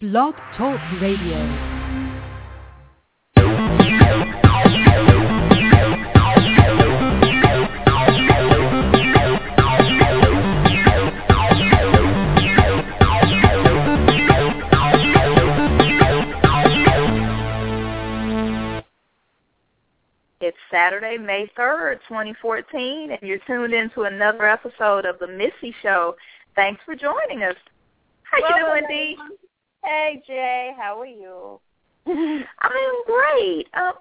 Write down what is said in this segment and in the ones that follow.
Blog Talk Radio. It's Saturday, May 3rd, 2014, and you're tuned into another episode of The Missy Show. Thanks for joining us. How you doing, Dee? Hey Jay, how are you? I'm great. Um,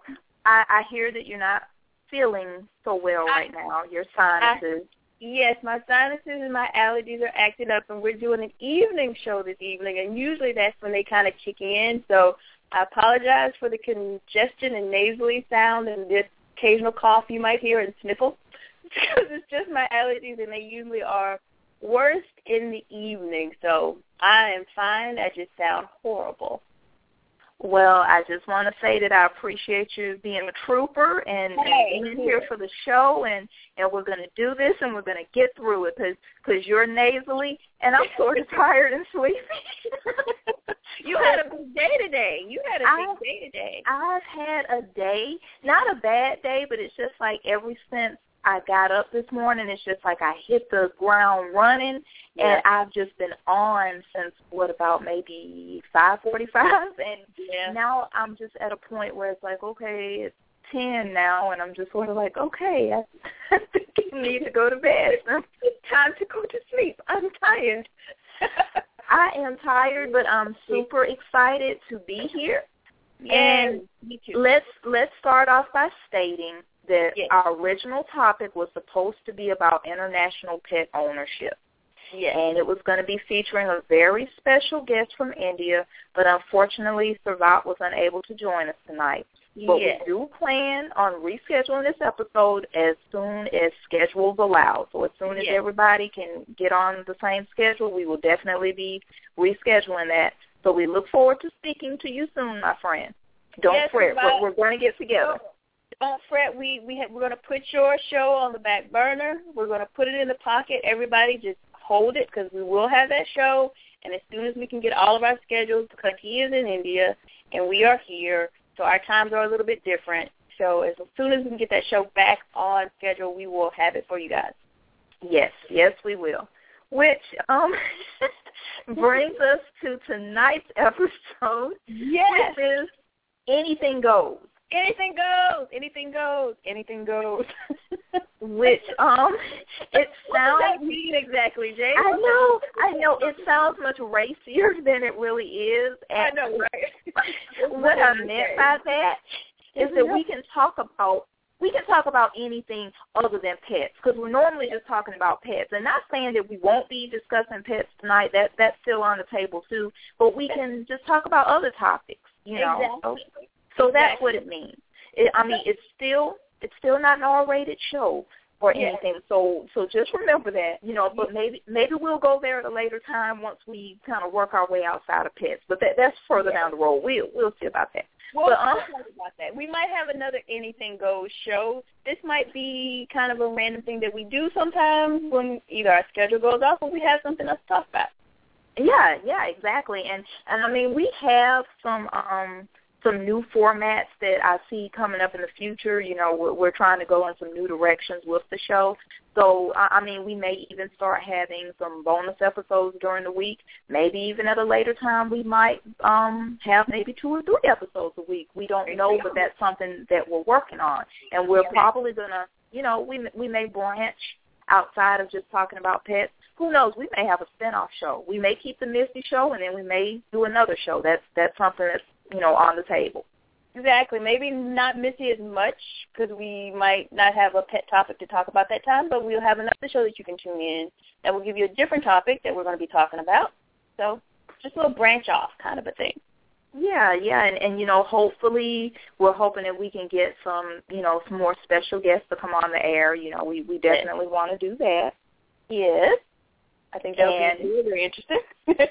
I, I hear that you're not feeling so well right now. Your sinuses. Yes, my sinuses and my allergies are acting up, and we're doing an evening show this evening, and usually that's when they kind of kick in. So I apologize for the congestion and nasally sound and this occasional cough you might hear and sniffle because it's just my allergies, and they usually are worst in the evening. So I am fine. I just sound horrible. Well, I just want to say that I appreciate you being a trooper and, Hey. and being here for the show, and and we're going to do this, and we're going to get through it because because you're nasally, and I'm sort of tired and sleepy. You had a big day today. You had a I- big day today. I've had a day, not a bad day, but it's just like ever since I got up this morning, it's just like I hit the ground running, Yeah. and I've just been on since what about maybe five forty-five, and Yeah. now I'm just at a point where it's like, okay, it's ten now, and I'm just sort of like, okay, I, I think I need to go to bed. It's time to go to sleep. I'm tired. I am tired, but I'm super excited to be here. and. Let's let's start off by stating that Yes. our original topic was supposed to be about international pet ownership. Yes. And it was going to be featuring a very special guest from India, but unfortunately Sarvat was unable to join us tonight. But yes. we do plan on rescheduling this episode as soon as schedules allow. So as soon as Yes. everybody can get on the same schedule, we will definitely be rescheduling that. So we look forward to speaking to you soon, my friend. Don't Yes, fret. We're going to get together. Don't fret. We we have, we're going to put your show on the back burner. We're going to put it in the pocket. Everybody just hold it because we will have that show. And as soon as we can get all of our schedules, because he is in India and we are here, so our times are a little bit different. So as soon as we can get that show back on schedule, we will have it for you guys. Yes, yes, we will. Which um brings us to tonight's episode, Yes. which is anything goes. Anything goes. Anything goes. Anything goes. Which um, it what does that sounds. mean exactly, Jay? I know, I know. It sounds much racier than it really is. I know, right? what I meant by that is that we can talk about we can talk about anything other than pets because we're normally just talking about pets. And not saying that we won't be discussing pets tonight. That that's still on the table too. But we can just talk about other topics. You know. Exactly. So that's Exactly. what it means. It, I mean, it's still it's still not an R-rated show or Yeah. anything. So so just remember that, you know. But maybe maybe we'll go there at a later time once we kind of work our way outside of pets. But that that's further Yeah. down the road. We'll we'll see about that. Well, But, we'll talk about that. We might have another Anything Goes show. This might be kind of a random thing that we do sometimes when either our schedule goes off or we have something else to talk about. Yeah, yeah, exactly. And and I mean, we have some um some new formats that I see coming up in the future. You know, we're, we're trying to go in some new directions with the show. So I I mean, we may even start having some bonus episodes during the week. Maybe even at a later time, we might um have maybe two or three episodes a week. We don't know, but that's something that we're working on, and we're probably gonna, you know, we we may branch outside of just talking about pets. Who knows? We may have a spin-off show. We may keep the Missy show, and then we may do another show. That's that's something that's you know on the table. Exactly. Maybe not Missy as much because we might not have a pet topic to talk about that time, but we'll have another show that you can tune in that will give you a different topic that we're going to be talking about. So just a little branch off kind of a thing. Yeah, yeah, and and you know, hopefully, we're hoping that we can get some you know some more special guests to come on the air. You know, we we definitely want to do that. Yes. I think that would be very interesting.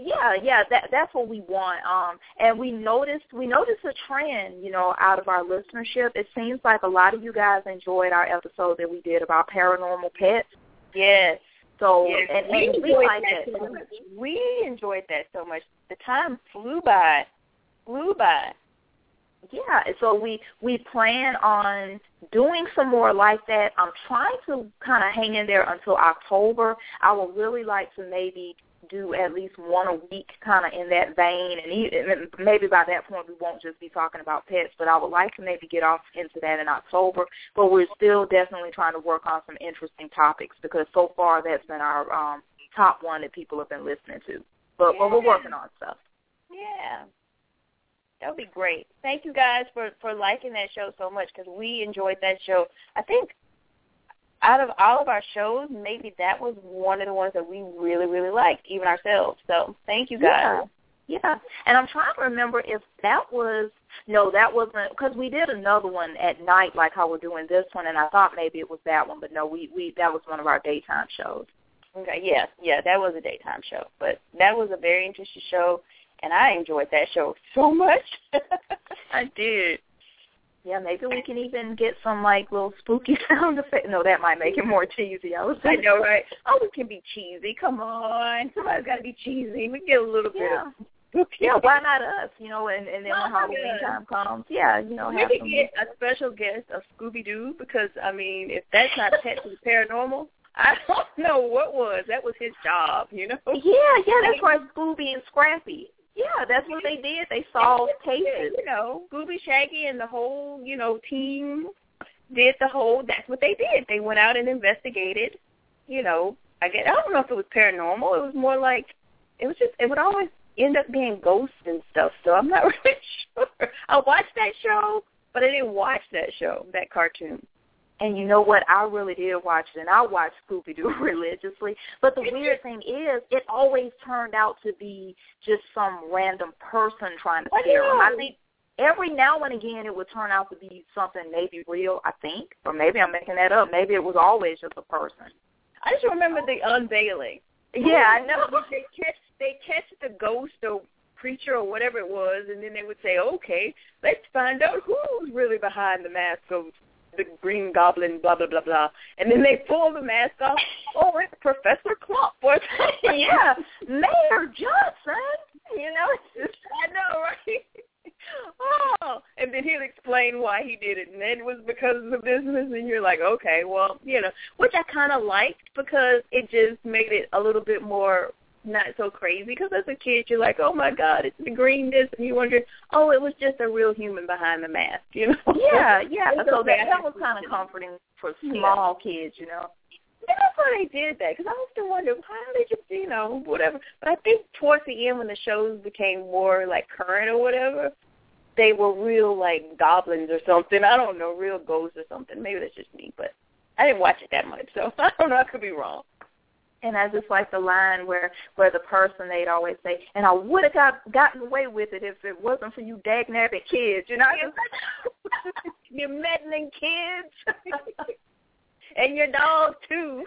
Yeah, yeah, that that's what we want. Um, and we noticed we noticed a trend, you know, out of our listenership. It seems like a lot of you guys enjoyed our episode that we did about paranormal pets. yes. So yeah, and, we and enjoyed we like that that. so much. We enjoyed that so much. The time flew by, flew by. Yeah, so we we plan on doing some more like that. I'm trying to kind of hang in there until October. I would really like to maybe do at least one a week, kind of in that vein, and even, maybe by that point we won't just be talking about pets. But I would like to maybe get off into that in October. But we're still definitely trying to work on some interesting topics because so far that's been our um, top one that people have been listening to. But, yeah. but we're working on stuff. Yeah. That would be great. Thank you guys for for liking that show so much because we enjoyed that show. I think out of all of our shows, maybe that was one of the ones that we really really liked, even ourselves. So thank you guys. Yeah, yeah. And I'm trying to remember if that was no, that wasn't because we did another one at night, like how we're doing this one, and I thought maybe it was that one, but no, we we that was one of our daytime shows. Okay, yeah, yeah, that was a daytime show, but that was a very interesting show and I enjoyed that show so much. I did. Yeah, maybe we can even get some like little spooky sound effects. No, that might make it more cheesy. I was. I know, right? Oh, we can be cheesy. Come on, somebody's got to be cheesy. We get a little yeah. bit. Of spooky. Yeah, why not us? You know, and and then Oh, when Halloween good. time comes, yeah, you know, we have could some. get a special guest of Scooby Doo because I mean, if that's not Pets of the Paranormal, I don't know what was. That was his job, you know. Yeah, yeah, that's right. Scooby and Scrappy. Yeah, that's what they did. They solved cases. You know, Scooby, Shaggy, and the whole you know team did the whole. That's what they did. They went out and investigated. You know, I get. I don't know if it was paranormal. It was more like it was just. It would always end up being ghosts and stuff. So I'm not really sure. I watched that show, but I didn't watch that show, that cartoon. And you know what? I really did watch it, and I watched Scooby Doo religiously. But the weird thing is, it always turned out to be just some random person trying to scare him. I think every now and again it would turn out to be something maybe real. I think, or maybe I'm making that up. Maybe it was always just a person. I just remember the unveiling. Yeah, I know. They catch they catch the ghost or creature or whatever it was, and then they would say, "Okay, let's find out who's really behind the mask of the Green Goblin." Blah blah blah blah. And then they pull the mask off. Oh, it's Professor Clump. Or yeah, Mayor Johnson. you know, it's just I know, right? oh, and then he'll explain why he did it, and then it was because of the business, and you're like, okay, well, you know, which I kind of liked because it just made it a little bit more not so crazy. Because as a kid, you're like, oh my God, it's the green this, and you wonder, oh, it was just a real human behind the mask, you know? Yeah, yeah. So that that was kind of comforting for small kids, you know. Yeah, that's why they did that. Because I often wonder why they just, you know, whatever. But I think towards the end, when the shows became more like current or whatever, they were real like goblins or something. I don't know, real ghosts or something. Maybe that's just me, but I didn't watch it that much, so I don't know. I could be wrong. And I just like the line where where the person they'd always say, "And I would have got gotten away with it if it wasn't for you dagnabbit kids." You know, you meddling kids, and your dog too,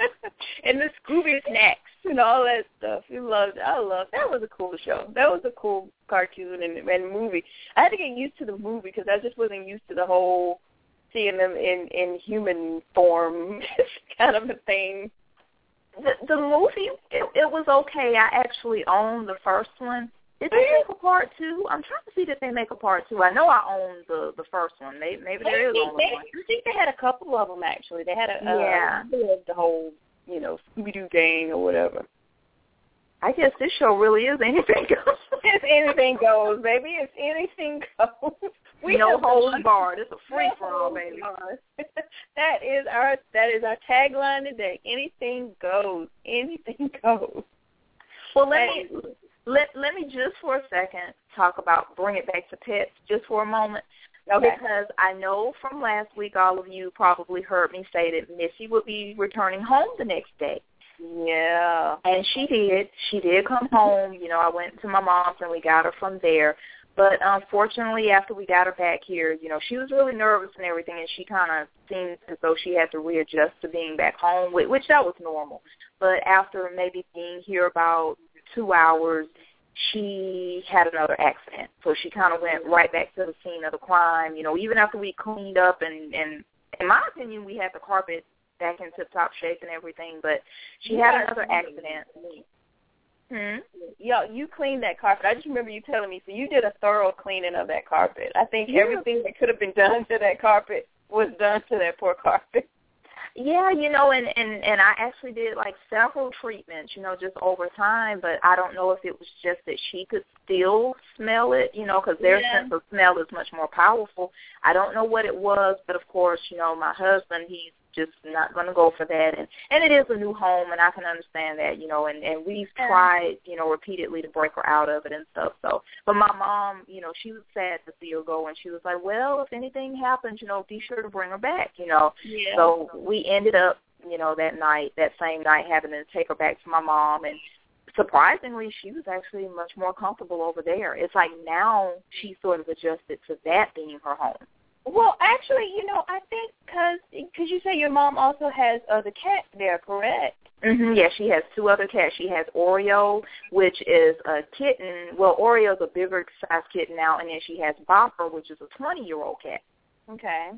and the Scooby snacks and all that stuff. You loved. I loved. That was a cool show. That was a cool cartoon and, and movie. I had to get used to the movie because I just wasn't used to the whole seeing them in in human form kind of a thing. the the movie it, it was okay. I actually own the first one. Did they make a part two? I'm trying to see if they make a part two. I know I own the the first one. Maybe maybe there is only they, one. I think they had a couple of them actually. They had a uh, Yeah. the whole you know Scooby Doo gang or whatever. I guess this show really is anything goes. If anything goes, baby. If anything goes. We no holds barred. It's a free for all, baby. that is our that is our tagline today. Anything goes. Anything goes. Well, let me let let me just for a second talk about bring it back to pets just for a moment. Okay. Because I know from last week all of you probably heard me say that Missy would be returning home the next day. Yeah. And she did. She did come home. You know, I went to my mom's and we got her from there. But unfortunately, after we got her back here, you know, she was really nervous and everything, and she kind of seemed as though she had to readjust to being back home, which that was normal. But after maybe being here about two hours, she had another accident. So she kind of went right back to the scene of the crime. You know, even after we cleaned up and, and in my opinion, we had the carpet back in tip top shape and everything. But she had another accident. Hmm. Yo, you cleaned that carpet. I just remember you telling me. So you did a thorough cleaning of that carpet. I think Yeah. everything that could have been done to that carpet was done to that poor carpet. Yeah, you know, and and and I actually did like several treatments, you know, just over time. But I don't know if it was just that she could still smell it, you know, because their Yeah. sense of smell is much more powerful. I don't know what it was, but of course, you know, my husband, he's just not going to go for that, and and it is a new home, and I can understand that, you know, and and we've tried, you know, repeatedly to break her out of it and stuff. So, but my mom, you know, she was sad to see her go, and she was like, well, if anything happens, you know, be sure to bring her back, you know. Yeah. So we ended up, you know, that night, that same night, having to take her back to my mom, and surprisingly, she was actually much more comfortable over there. It's like now she sort of adjusted to that being her home. Well, actually, you know, I think because cause you say your mom also has other cats there, correct? hmm Yeah, she has two other cats. She has Oreo, which is a kitten. Well, Oreo's a bigger size kitten now, and then she has Bopper, which is a 20-year-old cat. Okay.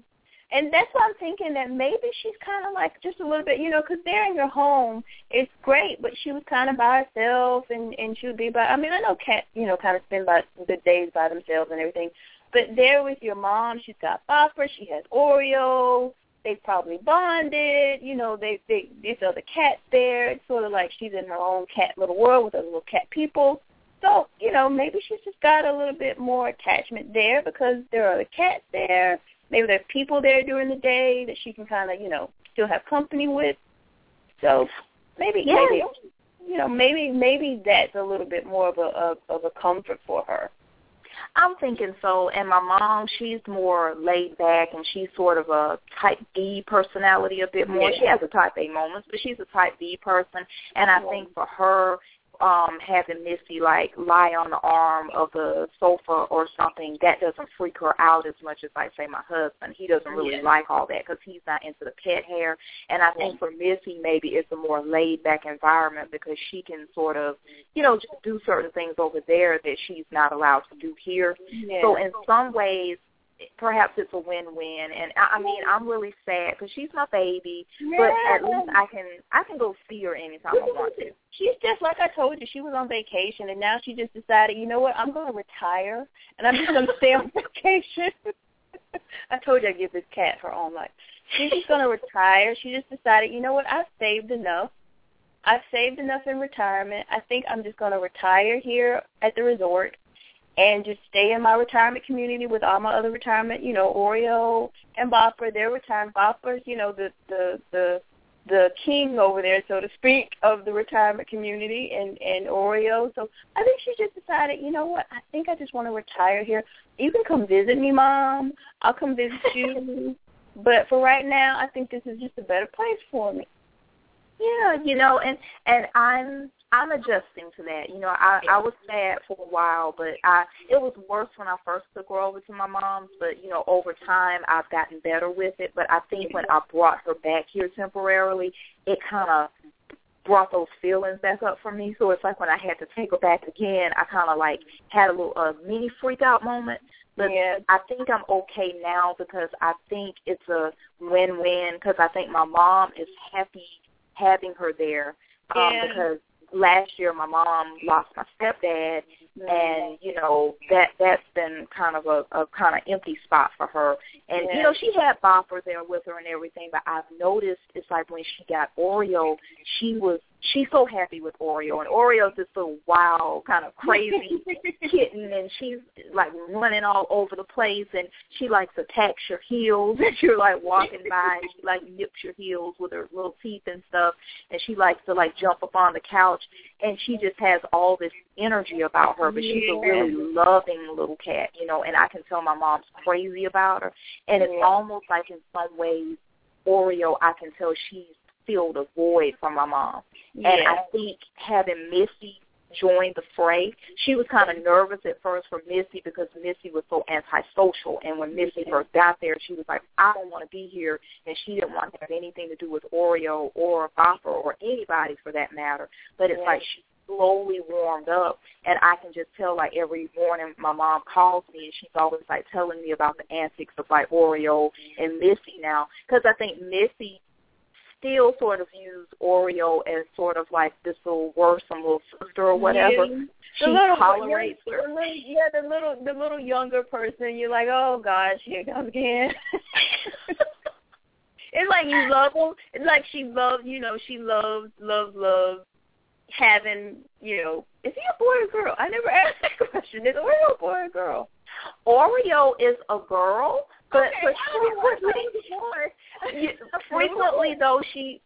And that's why I'm thinking that maybe she's kind of like just a little bit, you know, because they're in your home. It's great, but she was kind of by herself, and and she would be by. I mean, I know cats, you know, kind of spend by the days by themselves and everything, but there with your mom, she's got Bopper, she has Oreo. They probably bonded, you know. They they these other cats there. It's sort of like she's in her own cat little world with other little cat people. So, you know, maybe she's just got a little bit more attachment there because there are other cats there. Maybe there's people there during the day that she can kind of, you know, still have company with. So maybe, Yeah. maybe, you know, maybe maybe that's a little bit more of a of, of a comfort for her. I'm thinking so. And my mom, she's more laid back, and she's sort of a type B personality a bit more. Yeah. She has a type A moments, but she's a type B person. And I Yeah. think for her, um, having Missy like lie on the arm of the sofa or something, that doesn't freak her out as much as like say my husband. He doesn't really Yeah. like all that because he's not into the pet hair. And I think for Missy, maybe it's a more laid back environment because she can sort of, you know, just do certain things over there that she's not allowed to do here. Yeah. So in some ways, perhaps it's a win-win. And I, I mean, I'm really sad because she's my baby, but at least I can I can go see her anytime I want to. She's just like I told you. She was on vacation, and now she just decided, you know what? I'm going to retire, and I'm just going to stay on vacation. I told you I'd give this cat her own life. She's just going to retire. She just decided, you know what? I've saved enough. I've saved enough in retirement. I think I'm just going to retire here at the resort and just stay in my retirement community with all my other retirement, you know, Oreo and Bopper. They're retirement Bopper's, you know, the the the the king over there, so to speak, of the retirement community and and Oreo. So I think she just decided, you know what? I think I just want to retire here. You can come visit me, mom. I'll come visit you. but for right now, I think this is just a better place for me. Yeah, you know, and and I'm I'm adjusting to that. You know, I I was sad for a while, but I it was worse when I first took her over to my mom's. But you know, over time I've gotten better with it. But I think when I brought her back here temporarily, it kind of brought those feelings back up for me. So it's like when I had to take her back again, I kind of like had a little a mini freak out moment. But Yeah. I think I'm okay now because I think it's a win-win because I think my mom is happy having her there um, Yeah. because last year my mom lost my stepdad and you know that that's been kind of a, a kind of empty spot for her and Yeah. you know she had bopper there with her and everything but i've noticed it's like when she got oreo she was she's so happy with oreo and oreo's this little wild kind of crazy kitten and she's like running all over the place and she likes attacks your heels as you're like walking by and she like nips your heels with her little teeth and stuff and she likes to like jump up on the couch and she just has all this energy about her but she's a really loving little cat you know and i can tell my mom's crazy about her and it's almost like in some ways oreo i can tell she's filled a void from my mom and I think having Missy join the fray, she was kind of nervous at first for Missy because Missy was so antisocial. And when Missy first got there, she was like, I don't want to be here. And she didn't want to have anything to do with Oreo or Bopper or anybody for that matter. But it's Yeah. like she slowly warmed up. And I can just tell, like, every morning my mom calls me and she's always, like, telling me about the antics of, like, Oreo and Missy now. Because I think Missy still sort of use Oreo as sort of like this little worrisome little sister or whatever. Yeah. She the little, tolerates the her. little, yeah, the little the little younger person. You're like, oh gosh, here comes again. it's like you love them. It's like she loves, you know, she loves, loves, loves having, you know, is he a boy or girl? I never asked that question. Is Oreo a boy or girl? Oreo is a girl, but Okay, but I frequently, to be you- frequently though she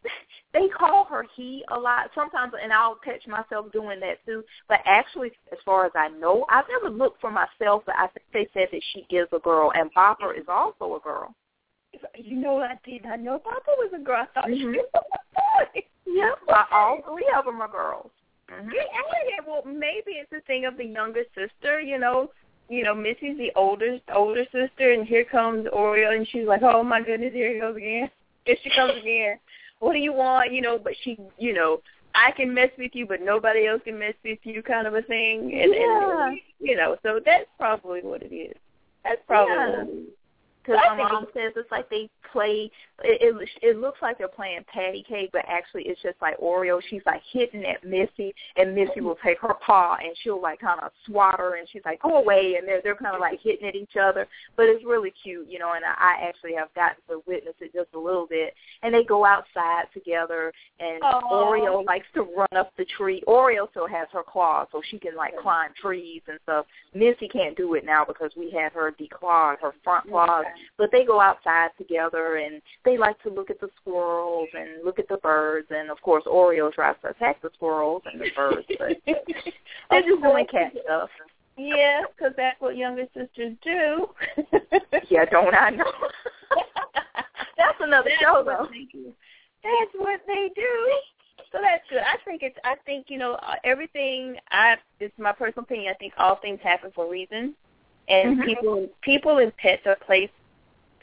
they call her he a lot sometimes and i'll catch myself doing that too but actually as far as i know i've never looked for myself but i think they said that she is a girl and bopper is also a girl You know, I did not know Bopper was a girl. I thought she Mhm. was a boy. Yep all three of them are girls hmm Yeah, yeah, well, maybe it's a thing of the younger sister, you know. You know, Missy's the older older sister, and here comes Oreo, and she's like, "Oh my goodness, here he goes again. Here she comes again. What do you want?" You know, but she, you know, I can mess with you, but nobody else can mess with you, kind of a thing. And, Yeah. and you know, so that's probably what it is. That's probably Yeah. What it is. Because my mom says it's like they play. It, it it looks like they're playing patty cake, but actually it's just like Oreo. She's like hitting at Missy, and Missy will take her paw and she'll like kind of swat her, and she's like go away, and they're they're kind of like hitting at each other. But it's really cute, you know. And I, I actually have gotten to witness it just a little bit. And they go outside together, and. Oreo likes to run up the tree. Oreo still has her claws, so she can like climb trees and stuff. Missy can't do it now because we had her declawed her front claws but they go outside together and they like to look at the squirrels and look at the birds and of course Oreo tries to attack the squirrels and the birds but they're just doing cat stuff. Yeah, because that's what younger sisters do. Yeah, don't I know? That's another That's show though. That's what they do. So that's good. I think it's. I think you know uh, everything. I. It's my personal opinion. I think all things happen for a reason, and Mhm. people, people and pets are placed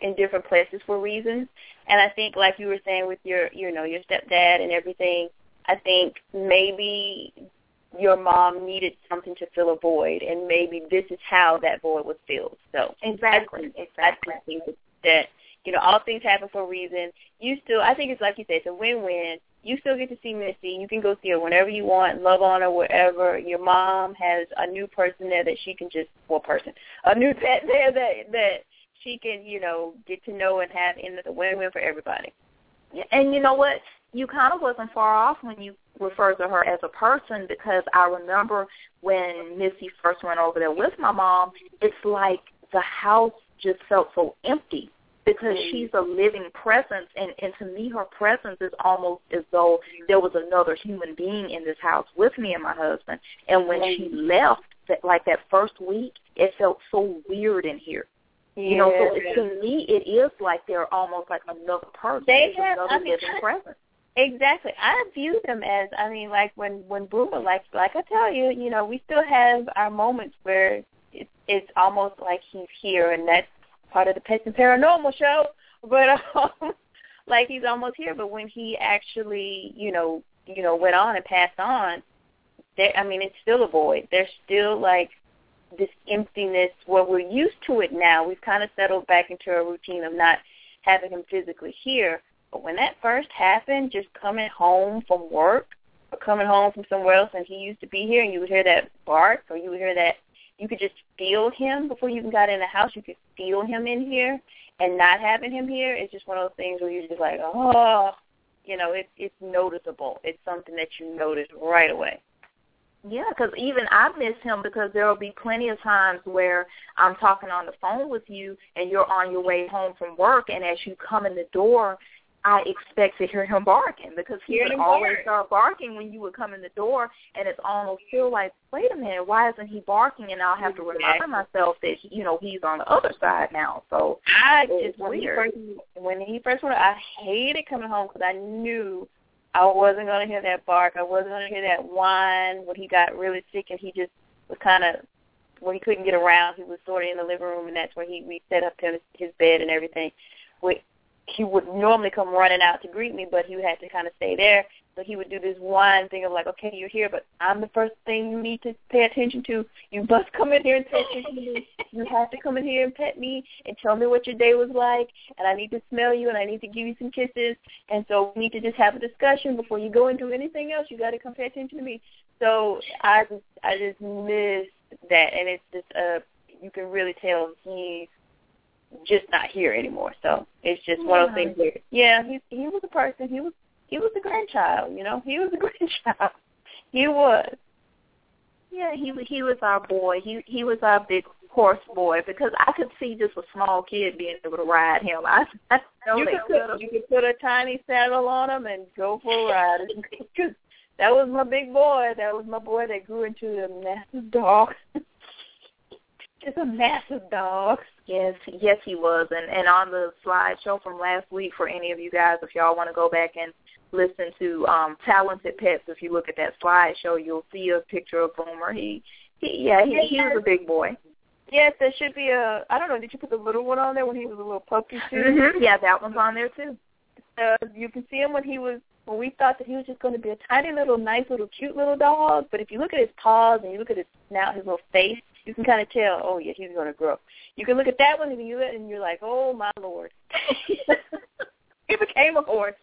in different places for reasons. And I think, like you were saying with your, you know, your stepdad and everything. I think maybe your mom needed something to fill a void, and maybe this is how that void was filled. So Exactly. I Exactly. think that, that you know all things happen for a reason. You still, I think it's like you said, it's a win-win. You still get to see Missy. You can go see her whenever you want, love on her wherever. Your mom has a new person there that she can just, well, person, a new pet there that that she can, you know, get to know and have, in the win-win for everybody. And you know what? You kind of wasn't far off when you referred to her as a person because I remember when Missy first went over there with my mom, it's like the house just felt so empty because mm-hmm. she's a living presence and, and to me her presence is almost as though there was another human being in this house with me and my husband. And when she mm-hmm. left that like that first week, it felt so weird in here. You know, so it, to me, it is like they're almost like another person. They have- another I mean, living presence. Exactly. I view them as I mean, like when when Boomer like like I tell you, you know, we still have our moments where it's it's almost like he's here, and that's part of the Pets and Paranormal show. But um, like he's almost here. But when he actually, you know, you know, went on and passed on, there. I mean, it's still a void. There's still like this emptiness. Where we're used to it now. We've kind of settled back into a routine of not having him physically here. But when that first happened, just coming home from work or coming home from somewhere else, and he used to be here, and you would hear that bark, or you would hear that, you could just feel him before you even got in the house. You could feel him in here, and not having him here is just one of those things where you're just like, oh, you know, it's it's noticeable. It's something that you notice right away. Yeah, because even I miss him because there will be plenty of times where I'm talking on the phone with you and you're on your way home from work, and as you come in the door, I expect to hear him barking because he Hear would always bark. start barking when you would come in the door, and it's almost feel like, wait a minute, why isn't he barking? And I'll have to remind myself that you know he's on the other side now. So I It's just when he first when he first went, I hated coming home because I knew I wasn't going to hear that bark. I wasn't going to hear that whine when he got really sick and he just was kind of when he couldn't get around. He was sort of in the living room, and that's where he we set up his, his bed and everything. We, he would normally come running out to greet me, but he had to kind of stay there. So he would do this whine thing of like, okay, you're here, but I'm the first thing you need to pay attention to. You must come in here and pay attention to me. You have to come in here and pet me and tell me what your day was like. And I need to smell you and I need to give you some kisses. And so we need to just have a discussion before you go into anything else. You got to come pay attention to me. So I just I just miss that, and it's just uh you can really tell he's just not here anymore. So it's just yeah. one of those things where yeah, he he was a person. He was he was a grandchild. You know, he was a grandchild. he was. Yeah, he he was our boy. He he was our big horse boy because I could see just a small kid being able to ride him. I, I know you that could put, you could put a tiny saddle on him and go for a ride. Because that was my big boy. That was my boy that grew into a massive dog. just a massive dog. Yes, yes, he was. And and on the slideshow from last week, for any of you guys, if y'all want to go back and listen to um Talented Pets, if you look at that slideshow, you'll see a picture of Boomer. He, he yeah, he, he was a big boy. Yes, there should be a. I don't know. Did you put the little one on there when he was a little puppy too? Mm-hmm. Yeah, that one's on there too. Uh, you can see him when he was when we thought that he was just going to be a tiny little, nice little, cute little dog. But if you look at his paws and you look at his snout, his little face, you can kind of tell. Oh yeah, he's going to grow. You can look at that one and you and you're like, oh my lord, he became a horse.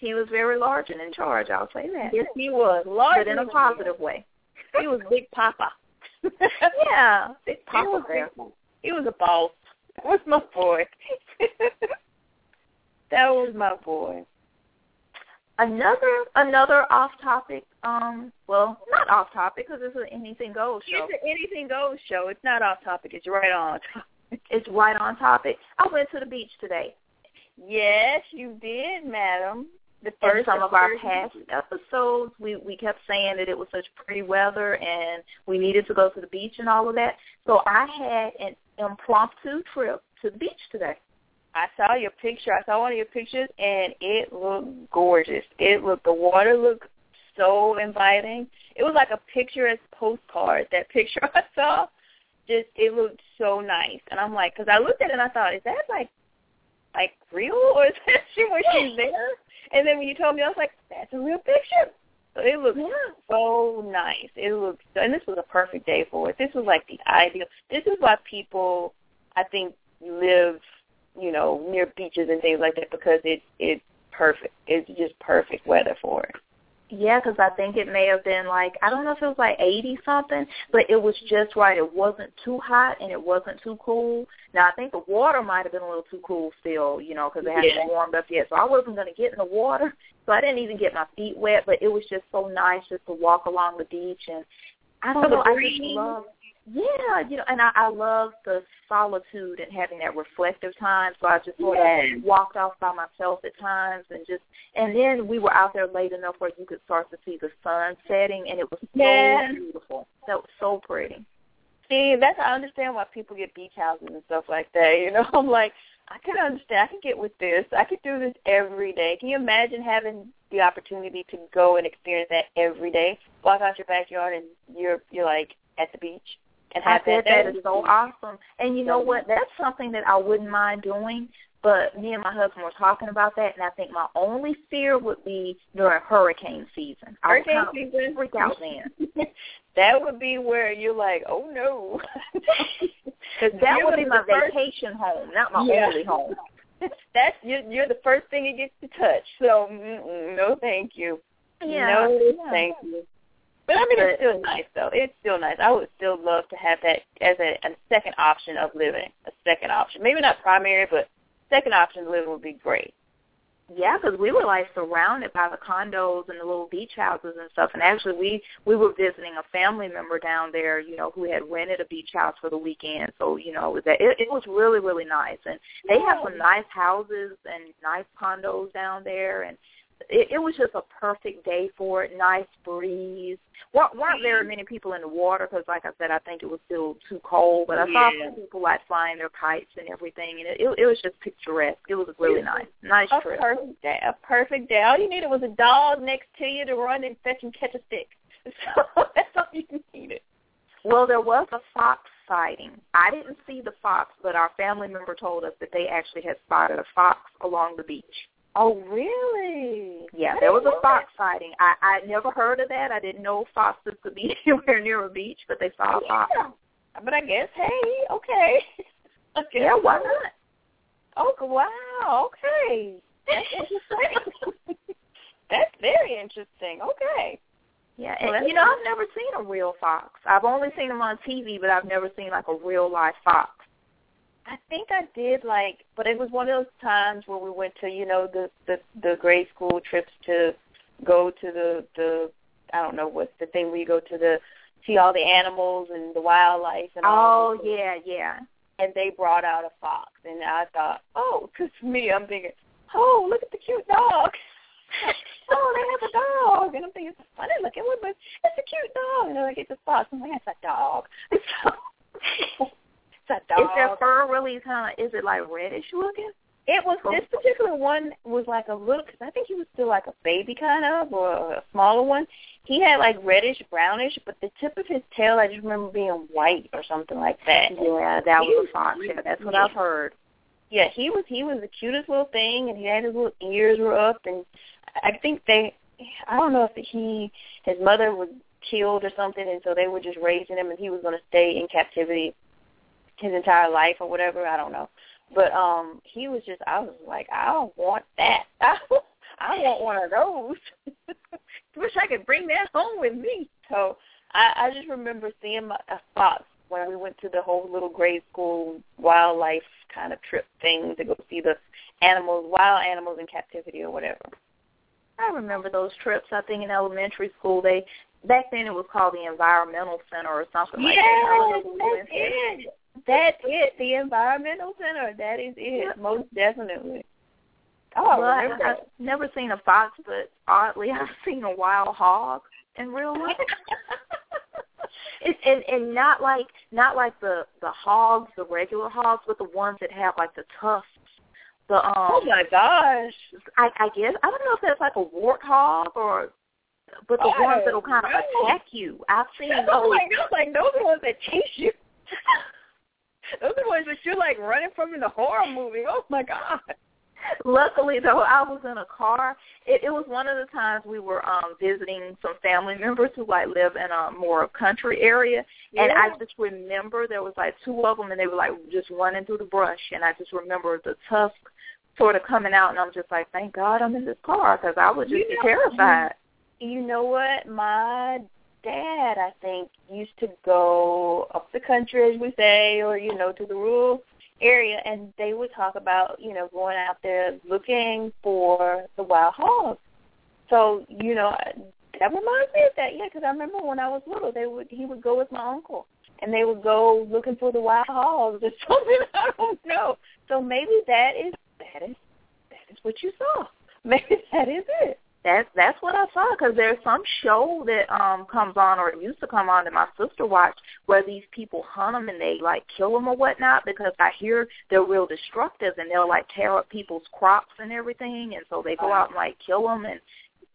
He was very large and in charge. I'll say that. Yes, he was large, but in a positive way. He was Big Papa. yeah, Big Papa. He was, big, he was a boss. That was my boy. that was my boy. Another another off topic. Um, well, not off topic because it's an anything goes show. It's an anything goes show. It's not off topic. It's right on. it's right on topic. I went to the beach today. Yes, you did, madam the first some of our past episodes, we we kept saying that it was such pretty weather and we needed to go to the beach and all of that. So I had an impromptu trip to the beach today. I saw your picture. I saw one of your pictures, and it looked gorgeous. It looked the water looked so inviting. It was like a picturesque postcard. That picture I saw, just it looked so nice. And I'm like, because I looked at it and I thought, is that like like real or is that she when she's there? And then when you told me, I was like, that's a real picture. So it looks yeah. so nice. It looks, and this was a perfect day for it. This was like the ideal. This is why people, I think, live, you know, near beaches and things like that because it it's perfect. It's just perfect weather for it. Yeah, because I think it may have been like I don't know if it was like eighty something, but it was just right. It wasn't too hot and it wasn't too cool. Now I think the water might have been a little too cool still, you know, because it hadn't yeah. warmed up yet. So I wasn't going to get in the water, so I didn't even get my feet wet. But it was just so nice just to walk along the beach and I don't so know. I just love yeah, you know, and I, I love the solitude and having that reflective time. So I just sort yes. of walked off by myself at times and just, and then we were out there late enough where you could start to see the sun setting, and it was so yes. beautiful. That was so pretty. See, that's I understand why people get beach houses and stuff like that. You know, I'm like, I can understand. I can get with this. I could do this every day. Can you imagine having the opportunity to go and experience that every day? Walk out your backyard and you're you're like at the beach and have I that. That is so awesome. And you know what? That's something that I wouldn't mind doing. But me and my husband were talking about that, and I think my only fear would be during hurricane season. Hurricane I would season, freak out then. that would be where you're like, oh no, because that would be my first... vacation home, not my yeah. only home. That's you're, you're the first thing it gets to touch. So no, thank you. Yeah, no, yeah. thank you. But I mean, it's still nice though. It's still nice. I would still love to have that as a, a second option of living. A second option, maybe not primary, but second option of living would be great. Yeah, because we were like surrounded by the condos and the little beach houses and stuff. And actually, we we were visiting a family member down there, you know, who had rented a beach house for the weekend. So you know, it was, it, it was really really nice. And they have some nice houses and nice condos down there. And it, it was just a perfect day for it. Nice breeze. weren't, weren't very many people in the water because, like I said, I think it was still too cold. But I saw some people like flying their kites and everything, and it, it, it was just picturesque. It was really nice. Nice a trip. A perfect day. A perfect day. All you needed was a dog next to you to run and fetch and catch a stick. So that's all you needed. Well, there was a fox sighting. I didn't see the fox, but our family member told us that they actually had spotted a fox along the beach. Oh, really? Yeah, there was a fox sighting. I I never heard of that. I didn't know foxes could be anywhere near a beach, but they saw a fox. Yeah. But I guess, hey, okay. okay. Yeah, why not? Oh, wow. Okay. That's interesting. That's very interesting. Okay. Yeah, and you know, I've never seen a real fox. I've only seen them on TV, but I've never seen like a real live fox. I think I did like, but it was one of those times where we went to, you know, the the the grade school trips to go to the the I don't know what's the thing where you go to the see all the animals and the wildlife and all. Oh yeah, yeah. And they brought out a fox, and I thought, oh, because me, I'm thinking, oh, look at the cute dog. oh, they have a dog, and I'm thinking, it's funny looking one, but it's a cute dog. And then I get this fox, I'm like, it's a dog. it's a dog. Is their fur really kind of? Is it like reddish looking? It was this particular one was like a little. Cause I think he was still like a baby kind of, or a smaller one. He had like reddish, brownish, but the tip of his tail I just remember being white or something like that. Yeah, that was a fox. Yeah, that's what yeah. I've heard. Yeah, he was he was the cutest little thing, and he had his little ears were up, and I think they. I don't know if he his mother was killed or something, and so they were just raising him, and he was going to stay in captivity his entire life or whatever. I don't know. But um he was just I was like, I don't want that. I, I want one of those. Wish I could bring that home with me. So I, I just remember seeing my, a fox when we went to the whole little grade school wildlife kind of trip thing to go see the animals, wild animals in captivity or whatever. I remember those trips. I think in elementary school they back then it was called the environmental center or something like that. Yes, that's it. The environmental center. That is it. Most definitely. Oh, well, I, I've never seen a fox, but oddly, I've seen a wild hog in real life. it, and and not like not like the the hogs, the regular hogs, but the ones that have like the tusks. The um. Oh my gosh! I I guess I don't know if that's like a warthog or but the oh, ones that'll kind of no. attack you. I've seen those. Oh my god! Like those are the ones that chase you. Those are the ones that you're like running from in the horror movie. Oh my god. Luckily, though, I was in a car. It, it was one of the times we were um visiting some family members who like live in a more country area, yeah. and I just remember there was like two of them, and they were like just running through the brush, and I just remember the tusk sort of coming out, and I'm just like, thank God I'm in this car because I would just you be know, terrified. You know what? My dad, I think, used to go up the country, as we say, or you know, to the rural area, and they would talk about you know going out there looking for the wild hogs. So you know that reminds me of that, yeah, because I remember when I was little, they would he would go with my uncle, and they would go looking for the wild hogs or something. I don't know. So maybe that is that is that is what you saw. Maybe that is it. That's that's what I saw because there's some show that um comes on or it used to come on that my sister watched where these people hunt them and they like kill them or whatnot because I hear they're real destructive and they'll like tear up people's crops and everything and so they go out and like kill them and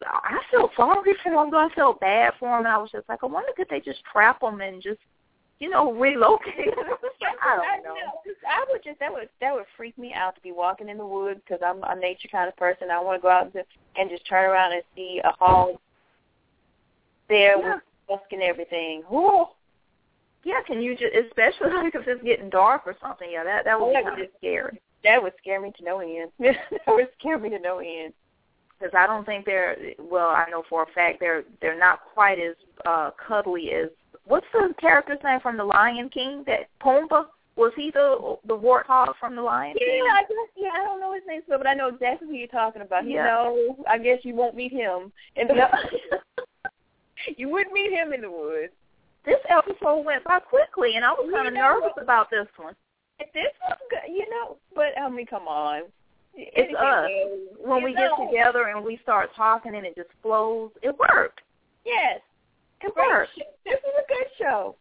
I feel sorry for them. I felt bad for them. And I was just like, I wonder could they just trap them and just you know, relocate. I don't know. I would just that would that would freak me out to be walking in the woods because I'm a nature kind of person. I want to go out and, and just turn around and see a hog there yeah. with dusk and everything. Ooh. Yeah, can you just especially like if it's getting dark or something? Yeah, that that would oh, be of scary. That would scare me to no end. that would scare me to no end. Because I don't think they're well. I know for a fact they're they're not quite as uh cuddly as what's the character's name from the Lion King? That Pumbaa was he the the warthog from the Lion King? Yeah, I guess. Yeah, I don't know his name, but I know exactly who you're talking about. Yeah. You know, I guess you won't meet him in the. you wouldn't meet him in the woods. This episode went by quickly, and I was kind of nervous about this one. This was good, you know. But I mean, come on. It's us when we know. get together and we start talking and it just flows. It worked. Yes, it worked. This is a good show.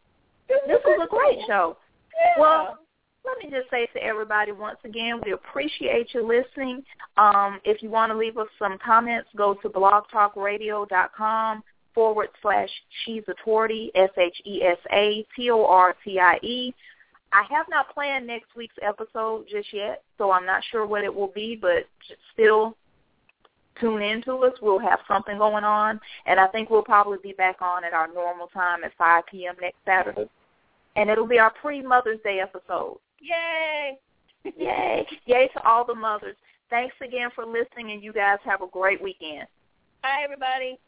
This, this was a great show. Yeah. Well, let me just say to everybody once again, we appreciate you listening. Um, if you want to leave us some comments, go to blogtalkradio.com forward slash she's a tortie, S-H-E-S-A-T-O-R-T-I-E. I have not planned next week's episode just yet, so I'm not sure what it will be, but still tune in to us. We'll have something going on, and I think we'll probably be back on at our normal time at 5 p.m. next Saturday. And it'll be our pre-Mother's Day episode. Yay! Yay! Yay to all the mothers. Thanks again for listening, and you guys have a great weekend. Bye, everybody.